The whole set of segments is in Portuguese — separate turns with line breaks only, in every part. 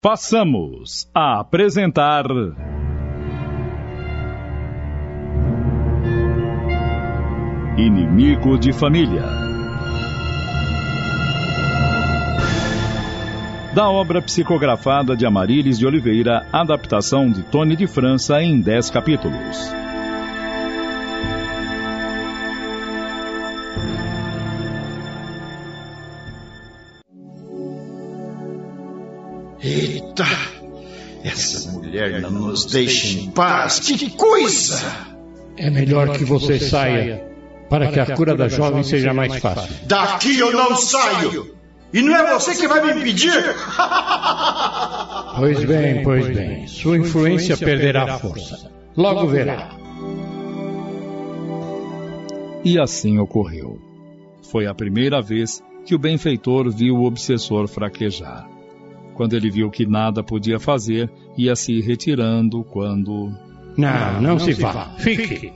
Passamos a apresentar. Inimigo de Família. Da obra psicografada de Amarílis de Oliveira, adaptação de Tony de França em 10 capítulos.
Essa mulher não nos deixa em paz. Que coisa!
É melhor que você saia para que a cura da jovem seja mais fácil.
Daqui eu não saio! E não é você que vai me impedir?
Pois bem, pois bem. Sua influência perderá força. Logo verá.
E assim ocorreu. Foi a primeira vez que o benfeitor viu o obsessor fraquejar. Quando ele viu que nada podia fazer, ia se retirando quando.
Não, não se vá. Fique.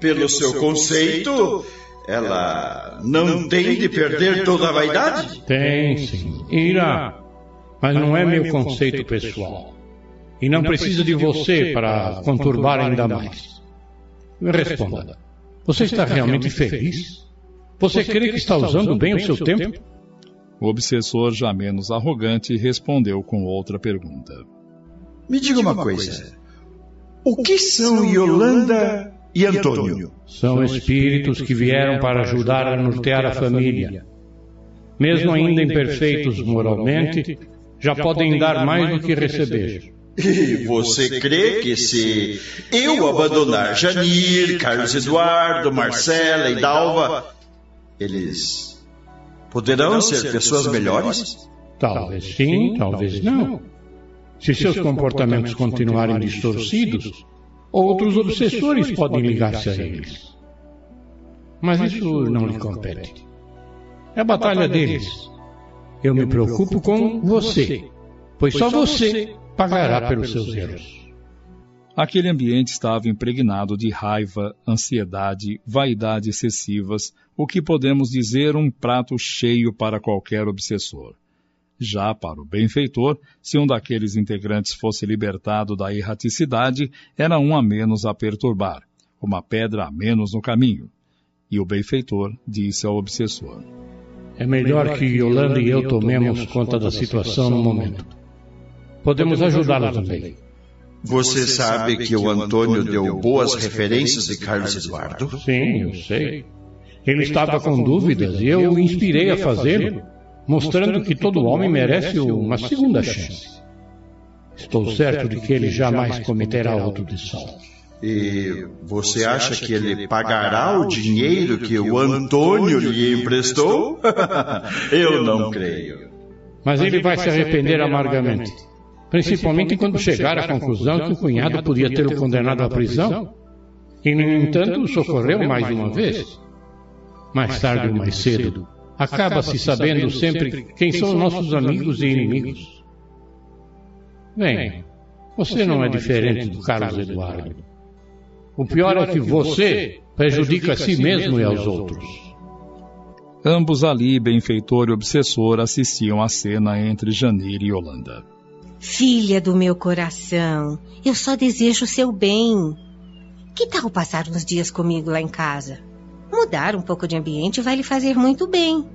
Pelo seu conceito, ela não tem de perder toda a vaidade?
Tem sim. Irá. Mas não é meu conceito pessoal. E não precisa de você para conturbar ainda mais. Me responda. Você está realmente feliz? Você crê que está usando bem o seu tempo?
O obsessor, já menos arrogante, respondeu com outra pergunta.
Me diga uma coisa. O que são Yolanda e Antônio?
São espíritos que vieram para ajudar a nortear a família. Mesmo ainda imperfeitos moralmente, já podem dar mais do que receber.
E você crê que se eu abandonar Janir, Carlos Eduardo, Marcela e Dalva, eles poderão ser pessoas melhores?
Talvez sim, talvez não. Se seus comportamentos continuarem distorcidos, outros obsessores podem ligar-se a eles. Mas isso não lhe compete. É a batalha deles. Eu me preocupo com você, pois só você pagará pelos seus erros.
Aquele ambiente estava impregnado de raiva, ansiedade, vaidade excessivas, o que podemos dizer um prato cheio para qualquer obsessor. Já para o benfeitor, se um daqueles integrantes fosse libertado da erraticidade, era um a menos a perturbar, uma pedra a menos no caminho. E o benfeitor disse ao obsessor:
É melhor que Yolanda e eu tomemos conta da situação no momento. Podemos ajudá-la também.
Você sabe que o Antônio deu boas referências de Carlos Eduardo?
Sim, eu sei. Ele estava com dúvidas e eu o inspirei a fazê-lo, mostrando que todo homem merece uma segunda chance. Estou certo de que ele jamais cometerá autodestruição.
E você acha que ele pagará o dinheiro que o Antônio lhe emprestou? Eu não creio.
Mas ele vai se arrepender amargamente. Principalmente quando chegar à conclusão que o cunhado podia tê-lo condenado à prisão e, no entanto, socorreu mais uma vez. Mais tarde ou mais cedo, acaba-se sabendo sempre quem são nossos amigos e inimigos. Bem, você não é diferente do Carlos Eduardo. O pior é que você prejudica a si mesmo e aos outros.
Ambos ali, benfeitor e obsessor, assistiam à cena entre Janir e Yolanda.
Filha do meu coração, eu só desejo o seu bem. Que tal passar uns dias comigo lá em casa? Mudar um pouco de ambiente vai lhe fazer muito bem.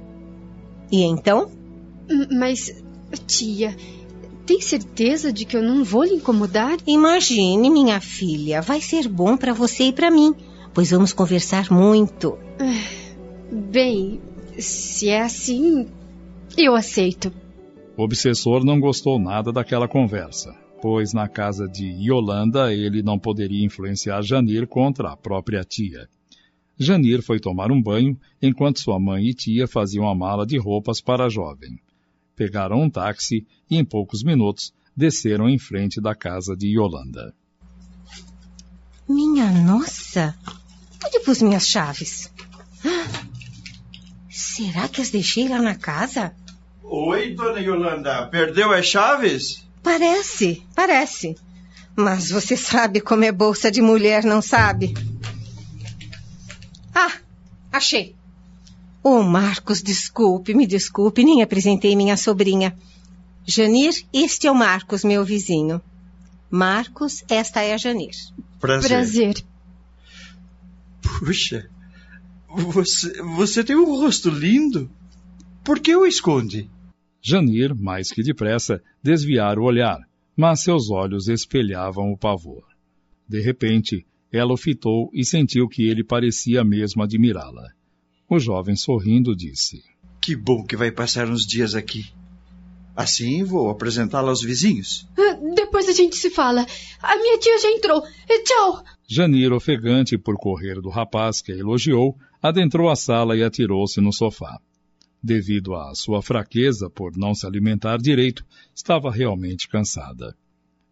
E então?
Mas, tia, tem certeza de que eu não vou lhe incomodar?
Imagine, minha filha, vai ser bom para você e para mim, pois vamos conversar muito.
Bem, se é assim, eu aceito.
O obsessor não gostou nada daquela conversa, pois na casa de Yolanda ele não poderia influenciar Janir contra a própria tia. Janir foi tomar um banho enquanto sua mãe e tia faziam a mala de roupas para a jovem. Pegaram um táxi e em poucos minutos desceram em frente da casa de Yolanda.
Minha nossa! Onde pus minhas chaves? Ah, será que as deixei lá na casa?
Oi, dona Yolanda, perdeu as chaves?
Parece, parece. Mas você sabe como é bolsa de mulher, não sabe? Ah, achei. Ô, oh, Marcos, desculpe, me desculpe, nem apresentei minha sobrinha. Janir, este é o Marcos, meu vizinho. Marcos, esta é a Janir.
Prazer.
Prazer.
Puxa, você, você tem um rosto lindo. Por que o esconde?
Janir, mais que depressa, desviara o olhar, mas seus olhos espelhavam o pavor. De repente, ela o fitou e sentiu que ele parecia mesmo admirá-la. O jovem, sorrindo, disse:
Que bom que vai passar uns dias aqui. Assim vou apresentá-la aos vizinhos.
Ah, Depois a gente se fala. A minha tia já entrou. Eh, Tchau.
Janir, ofegante por correr do rapaz que a elogiou, adentrou a sala e atirou-se no sofá. Devido à sua fraqueza por não se alimentar direito, estava realmente cansada.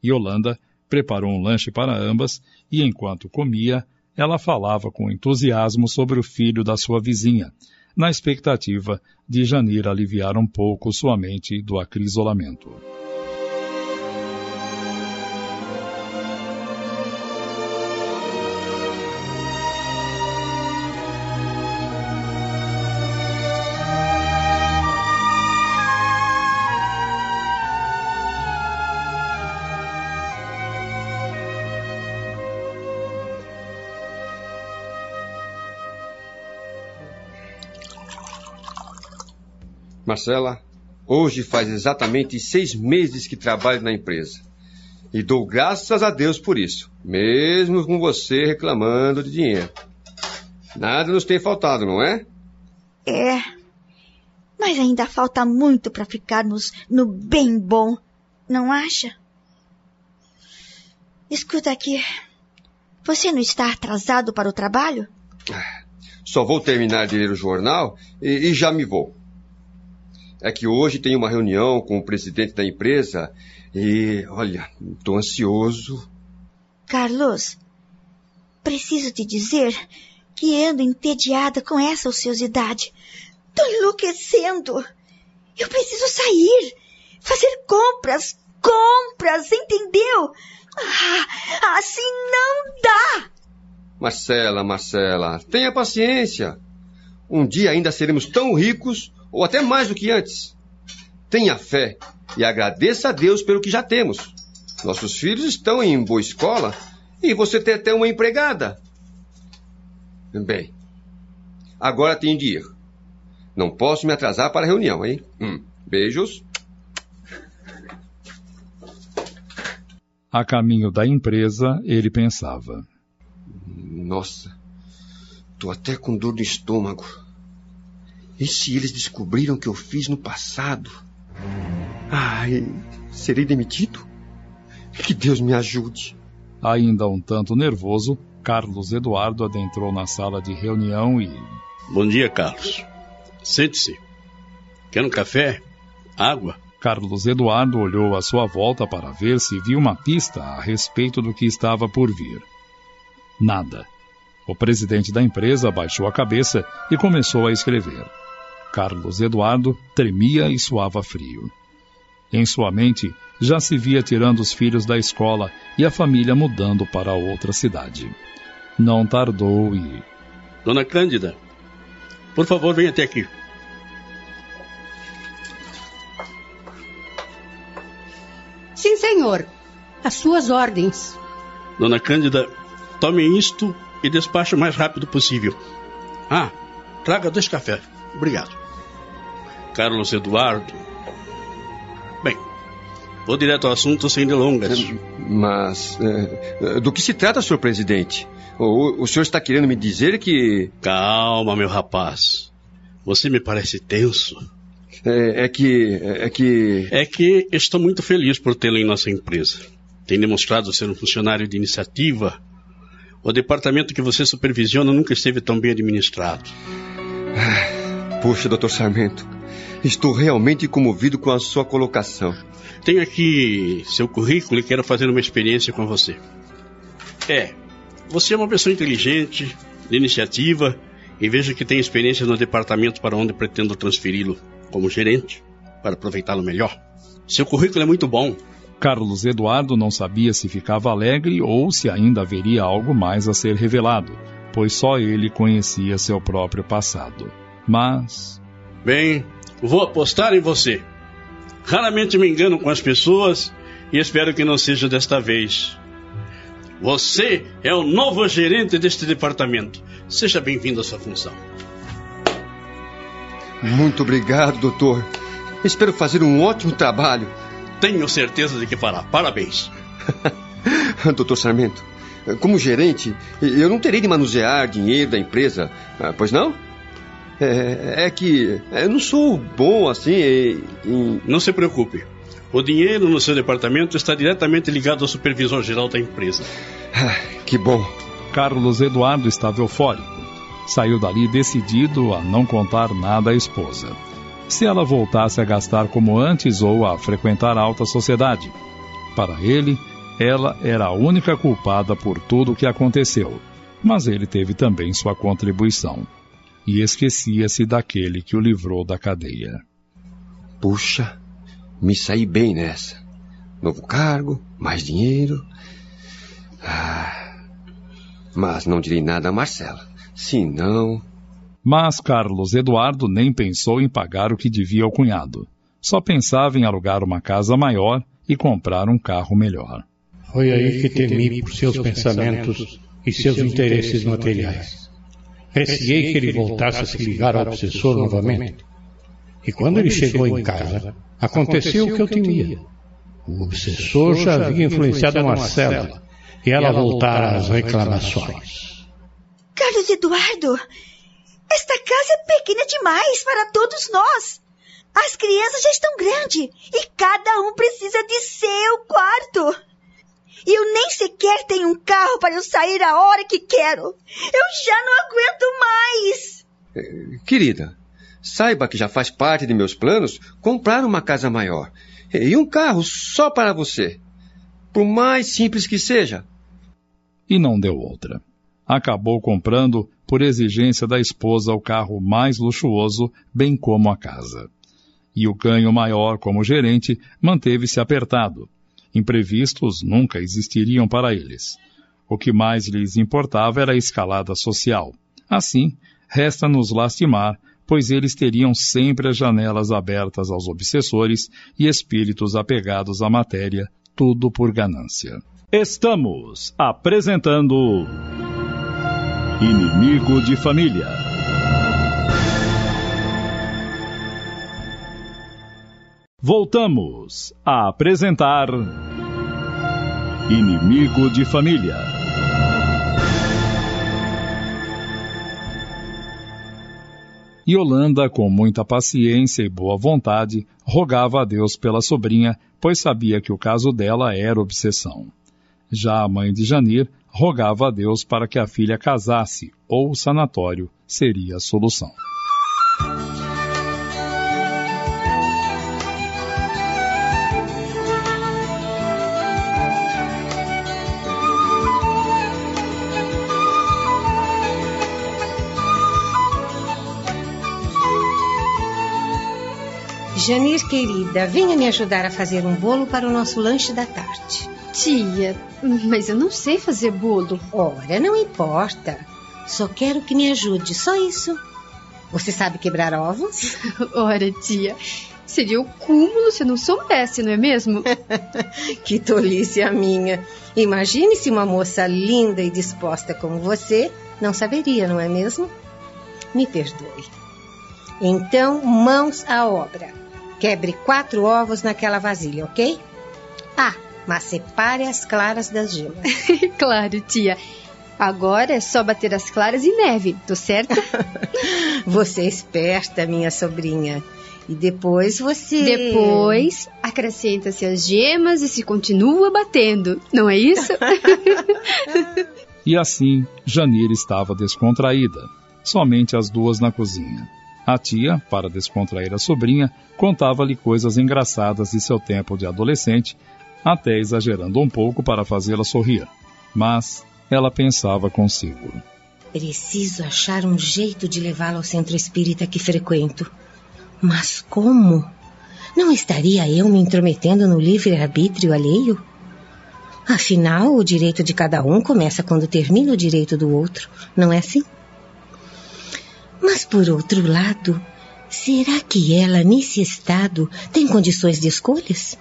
Yolanda preparou um lanche para ambas e, enquanto comia, ela falava com entusiasmo sobre o filho da sua vizinha, na expectativa de Janir aliviar um pouco sua mente do acrisolamento.
Marcela, hoje faz exatamente seis meses que trabalho na empresa. E dou graças a Deus por isso, mesmo com você reclamando de dinheiro. Nada nos tem faltado, não é?
É. Mas ainda falta muito para ficarmos no bem bom, não acha? Escuta aqui. Você não está atrasado para o trabalho?
Só vou terminar de ler o jornal e, e já me vou. É que hoje tem uma reunião com o presidente da empresa e, olha, estou ansioso.
Carlos, preciso te dizer que ando entediada com essa ociosidade. Tô enlouquecendo. Eu preciso sair, fazer compras, compras, entendeu? Ah, assim não dá.
Marcela, Marcela, tenha paciência. Um dia ainda seremos tão ricos, ou até mais do que antes. Tenha fé e agradeça a Deus pelo que já temos. Nossos filhos estão em boa escola e você tem até uma empregada. Bem, agora tenho de ir. Não posso me atrasar para a reunião, hein? Hum, beijos.
A caminho da empresa, ele pensava.
Nossa, tô até com dor no estômago. E se eles descobriram o que eu fiz no passado? Ai, serei demitido? Que Deus me ajude.
Ainda um tanto nervoso, Carlos Eduardo adentrou na sala de reunião e.
Bom dia, Carlos. Sente-se. Quer um café? Água?
Carlos Eduardo olhou à sua volta para ver se viu uma pista a respeito do que estava por vir. Nada. O presidente da empresa abaixou a cabeça e começou a escrever. Carlos Eduardo tremia e suava frio. Em sua mente, já se via tirando os filhos da escola e a família mudando para outra cidade. Não tardou e.
Dona Cândida, por favor, venha até aqui.
Sim, senhor. As suas ordens.
Dona Cândida, tome isto e despache o mais rápido possível. Ah, traga dois cafés. Obrigado. Carlos Eduardo. Bem, vou direto ao assunto sem delongas.
Mas eh, do que se trata, senhor presidente? O, o senhor está querendo me dizer que.
Calma, meu rapaz. Você me parece tenso.
É, é que. É que.
É que estou muito feliz por tê-lo em nossa empresa. Tem demonstrado ser um funcionário de iniciativa. O departamento que você supervisiona nunca esteve tão bem administrado.
Puxa, doutor Sarmento, estou realmente comovido com a sua colocação.
Tenho aqui seu currículo e quero fazer uma experiência com você. É, você é uma pessoa inteligente, de iniciativa, e vejo que tem experiência no departamento para onde pretendo transferi-lo como gerente, para aproveitá-lo melhor. Seu currículo é muito bom.
Carlos Eduardo não sabia se ficava alegre ou se ainda haveria algo mais a ser revelado, pois só ele conhecia seu próprio passado. Mas.
Bem, vou apostar em você. Raramente me engano com as pessoas e espero que não seja desta vez. Você é o novo gerente deste departamento. Seja bem-vindo à sua função.
Muito obrigado, doutor. Espero fazer um ótimo trabalho.
Tenho certeza de que fará. Parabéns.
doutor Sarmento, como gerente, eu não terei de manusear dinheiro da empresa, ah, pois não? É, é que eu não sou bom assim em...
Não se preocupe. O dinheiro no seu departamento está diretamente ligado ao supervisor geral da empresa.
Ah, que bom.
Carlos Eduardo estava eufórico. Saiu dali decidido a não contar nada à esposa. Se ela voltasse a gastar como antes ou a frequentar a alta sociedade. Para ele, ela era a única culpada por tudo o que aconteceu, mas ele teve também sua contribuição. E esquecia-se daquele que o livrou da cadeia.
Puxa, me saí bem nessa. Novo cargo, mais dinheiro. Ah, mas não direi nada a Marcela. Se não.
Mas Carlos Eduardo nem pensou em pagar o que devia ao cunhado. Só pensava em alugar uma casa maior e comprar um carro melhor.
Foi aí que temi por seus pensamentos e seus interesses materiais. Receei que ele voltasse a se ligar ao obsessor novamente. E quando ele chegou em casa, Aconteceu o que eu temia. O obsessor já havia influenciado a Marcela e ela voltara às reclamações.
Carlos Eduardo, esta casa é pequena demais para todos nós. As crianças já estão grandes e cada um precisa de seu quarto. E eu nem sequer tenho um carro para eu sair a hora que quero. Eu já não aguento mais.
Eh, querida, Saiba que já faz parte de meus planos comprar uma casa maior e um carro só para você, por mais simples que seja.
E não deu outra. Acabou comprando, por exigência da esposa, o carro mais luxuoso, bem como a casa. E o ganho maior como gerente manteve-se apertado. Imprevistos nunca existiriam para eles. O que mais lhes importava era a escalada social. Assim, resta nos lastimar pois eles teriam sempre as janelas abertas aos obsessores e espíritos apegados à matéria, tudo por ganância. Estamos apresentando Inimigo de Família. Voltamos a apresentar Inimigo de Família. Yolanda, com muita paciência e boa vontade, rogava a Deus pela sobrinha, pois sabia que o caso dela era obsessão. Já a mãe de Janir rogava a Deus para que a filha casasse, ou o sanatório seria a solução.
Janir, querida, venha me ajudar a fazer um bolo para o nosso lanche da tarde.
Tia, mas eu não sei fazer bolo.
Ora, não importa. Só quero que me ajude, só isso. Você sabe quebrar ovos?
Ora, tia, seria o cúmulo se eu não soubesse, não é mesmo?
que tolice a minha. Imagine se uma moça linda e disposta como você não saberia, não é mesmo? Me perdoe. Então, mãos à obra. Quebre quatro ovos naquela vasilha, ok? Ah, mas separe as claras das gemas.
claro, tia. Agora é só bater as claras em neve, tô certa?
você é esperta, minha sobrinha. E depois você.
Depois acrescenta-se as gemas e se continua batendo, não é isso?
e assim, Janir estava descontraída. Somente as duas na cozinha. A tia, para descontrair a sobrinha, contava-lhe coisas engraçadas de seu tempo de adolescente, até exagerando um pouco para fazê-la sorrir. Mas ela pensava consigo:
Preciso achar um jeito de levá-la ao centro espírita que frequento. Mas como? Não estaria eu me intrometendo no livre-arbítrio alheio? Afinal, o direito de cada um começa quando termina o direito do outro, não é assim? Mas por outro lado, Será que ela, nesse estado, tem condições de escolhas?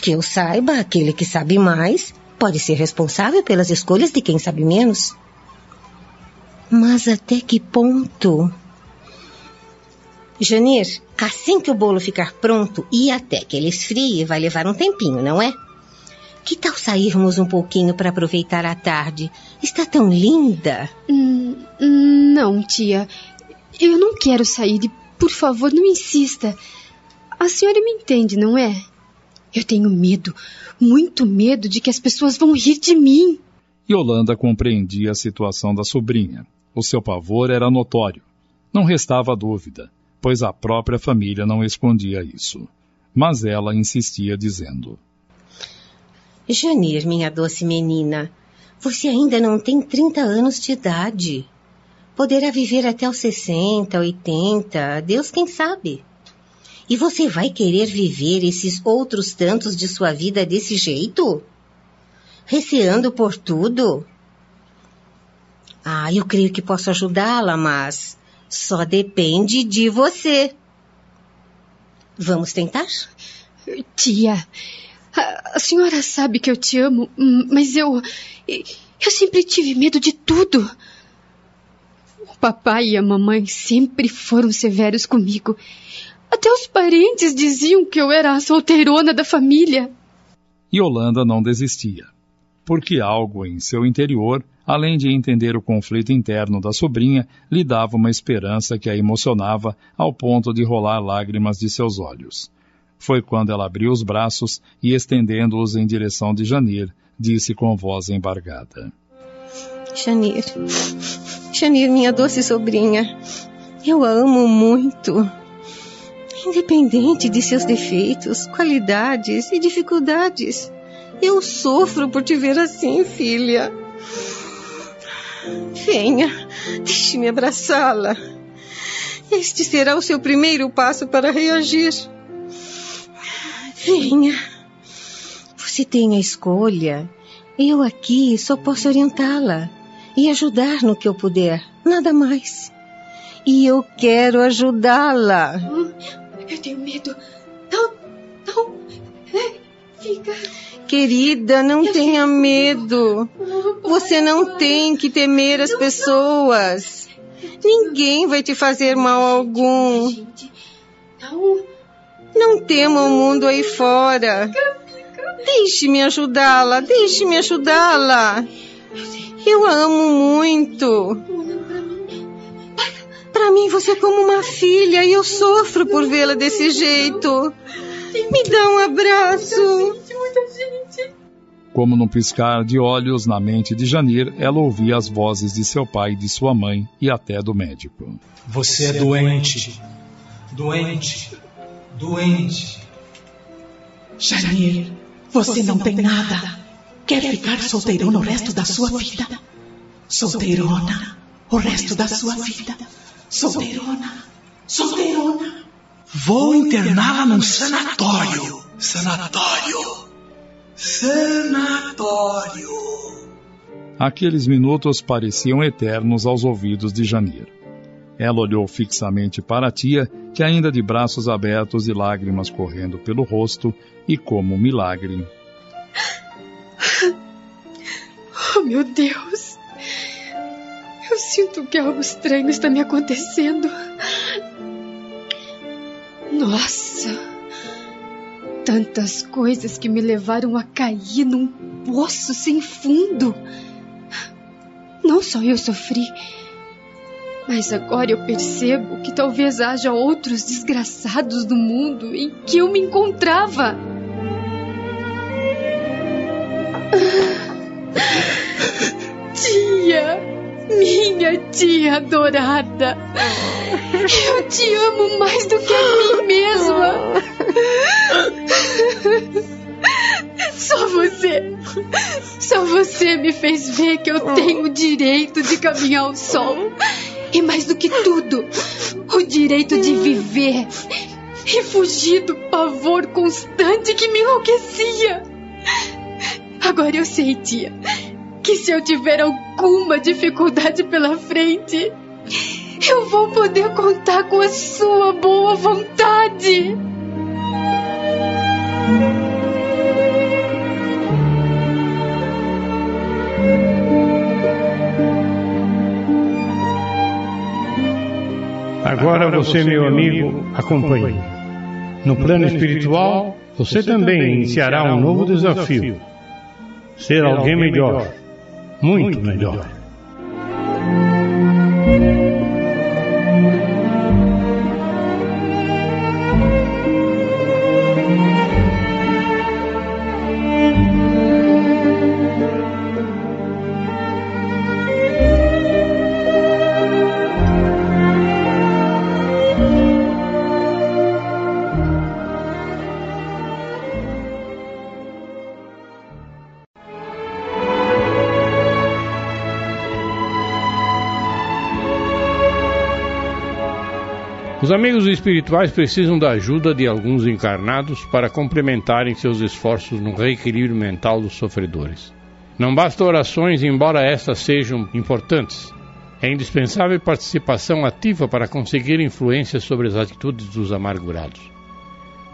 Que eu saiba, aquele que sabe mais pode ser responsável pelas escolhas de quem sabe menos. Mas até que ponto? Janir, assim que o bolo ficar pronto e até que ele esfrie, vai levar um tempinho, não é? Que tal sairmos um pouquinho para aproveitar a tarde? Está tão linda.
Hum, não, tia. Eu não quero sair e, por favor, não insista. A senhora me entende, não é? Eu tenho medo, muito medo de que as pessoas vão rir de mim.
Yolanda compreendia a situação da sobrinha. O seu pavor era notório. Não restava dúvida, pois a própria família não escondia isso. Mas ela insistia, dizendo:
Janir, minha doce menina, você ainda não tem 30 anos de idade. Poderá viver até os 60, 80, Deus quem sabe. E você vai querer viver esses outros tantos de sua vida desse jeito? Receando por tudo? Ah, eu creio que posso ajudá-la, mas só depende de você. Vamos tentar?
Tia, a, senhora sabe que eu te amo, mas eu. Eu sempre tive medo de tudo. O papai e a mamãe sempre foram severos comigo. Até os parentes diziam que eu era a solteirona da família.
Yolanda não desistia, porque algo em seu interior, além de entender o conflito interno da sobrinha, lhe dava uma esperança que a emocionava ao ponto de rolar lágrimas de seus olhos. Foi quando ela abriu os braços e, estendendo-os em direção de Janir, disse com voz embargada:
Janir, Janir, minha doce sobrinha, eu a amo muito. Independente de seus defeitos, qualidades e dificuldades, eu sofro por te ver assim, filha. Venha, deixe-me abraçá-la. Este será o seu primeiro passo para reagir. Venha. Você tem a escolha. Eu aqui só posso orientá-la e ajudar no que eu puder, nada mais. E eu quero ajudá-la.
Hum, eu tenho medo. Não, não. É, fica.
Querida, não eu tenha medo. Você não tem que temer as pessoas. Ninguém vai te fazer mal algum.
Não.
Não tema o mundo aí fora. Deixe-me ajudá-la, deixe-me ajudá-la. Eu a amo muito. Para mim você é como uma filha e eu sofro por vê-la desse jeito. Me dá um abraço.
Como num piscar de olhos na mente de Janir, ela ouvia as vozes de seu pai, de sua mãe e até do médico.
Você é doente. Doente. Doente.
Janir, você não tem nada. Quer ficar solteirona o resto da sua vida? Solteirona o resto da sua vida. Solteirona. Solteirona.
Vou interná-la num sanatório. Sanatório. Sanatório.
Aqueles minutos pareciam eternos aos ouvidos de Janir. Ela olhou fixamente para a tia, que ainda de braços abertos e lágrimas correndo pelo rosto, e como um milagre.
Oh, meu Deus! Eu sinto que algo estranho está me acontecendo. Nossa! Tantas coisas que me levaram a cair num poço sem fundo. Não só eu sofri, mas agora eu percebo que talvez haja outros desgraçados no mundo em que eu me encontrava. Tia, minha tia adorada, eu te amo mais do que a mim mesma. Só você, só você me fez ver que eu tenho o direito de caminhar ao sol e mais do que tudo, o direito de viver e fugir do pavor constante que me enlouquecia. Agora eu sei, tia, que se eu tiver alguma dificuldade pela frente, eu vou poder contar com a sua boa vontade.
Agora você, meu amigo, acompanhe. No plano espiritual, você também iniciará um novo desafio. Ser alguém melhor. Muito melhor. Os amigos espirituais precisam da ajuda de alguns encarnados para complementarem seus esforços no reequilíbrio mental dos sofredores. Não basta orações, embora estas sejam importantes. É indispensável participação ativa para conseguir influência sobre as atitudes dos amargurados.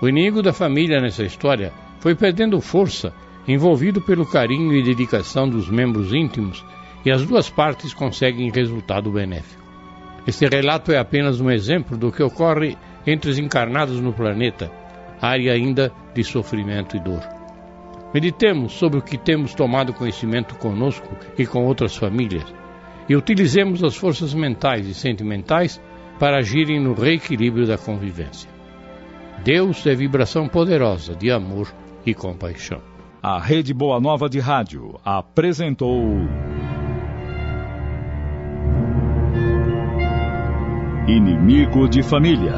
O inimigo da família nessa história foi perdendo força, envolvido pelo carinho e dedicação dos membros íntimos, e as duas partes conseguem resultado benéfico. Este relato é apenas um exemplo do que ocorre entre os encarnados no planeta, área ainda de sofrimento e dor. Meditemos sobre o que temos tomado conhecimento conosco e com outras famílias e utilizemos as forças mentais e sentimentais para agirem no reequilíbrio da convivência. Deus é vibração poderosa de amor e compaixão.
A Rede Boa Nova de Rádio apresentou. Inimigo de Família.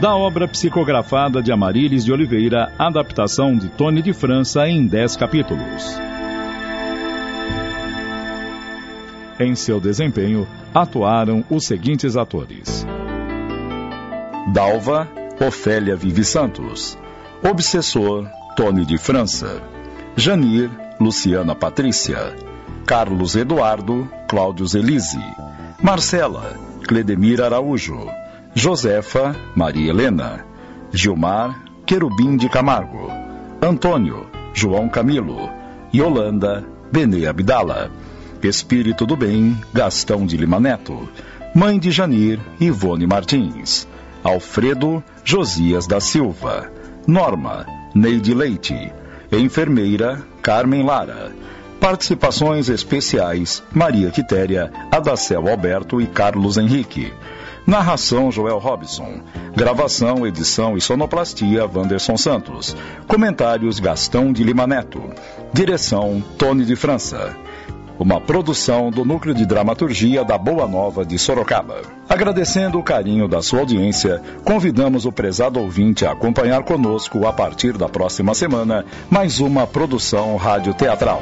Da obra psicografada de Amarilis de Oliveira, adaptação de Tony de França em 10 capítulos. Em seu desempenho, atuaram os seguintes atores: Dalva, Ofélia Vive Santos. Obsessor, Tony de França. Janir, Luciana Patrícia. Carlos Eduardo, Cláudio Zelise, Marcela, Cledemir Araújo, Josefa, Maria Helena, Gilmar, Querubim de Camargo, Antônio, João Camilo, Yolanda, Benê Abdala, Espírito do Bem, Gastão de Lima Neto, Mãe de Janir, Ivone Martins, Alfredo, Josias da Silva, Norma, Neide Leite, Enfermeira, Carmen Lara, Participações especiais: Maria Quitéria, Adacel Alberto e Carlos Henrique. Narração: Joel Robson. Gravação, edição e sonoplastia: Wanderson Santos. Comentários: Gastão de Lima Neto. Direção: Tony de França. Uma produção do Núcleo de Dramaturgia da Boa Nova de Sorocaba. Agradecendo o carinho da sua audiência, convidamos o prezado ouvinte a acompanhar conosco, a partir da próxima semana, mais uma produção rádio teatral.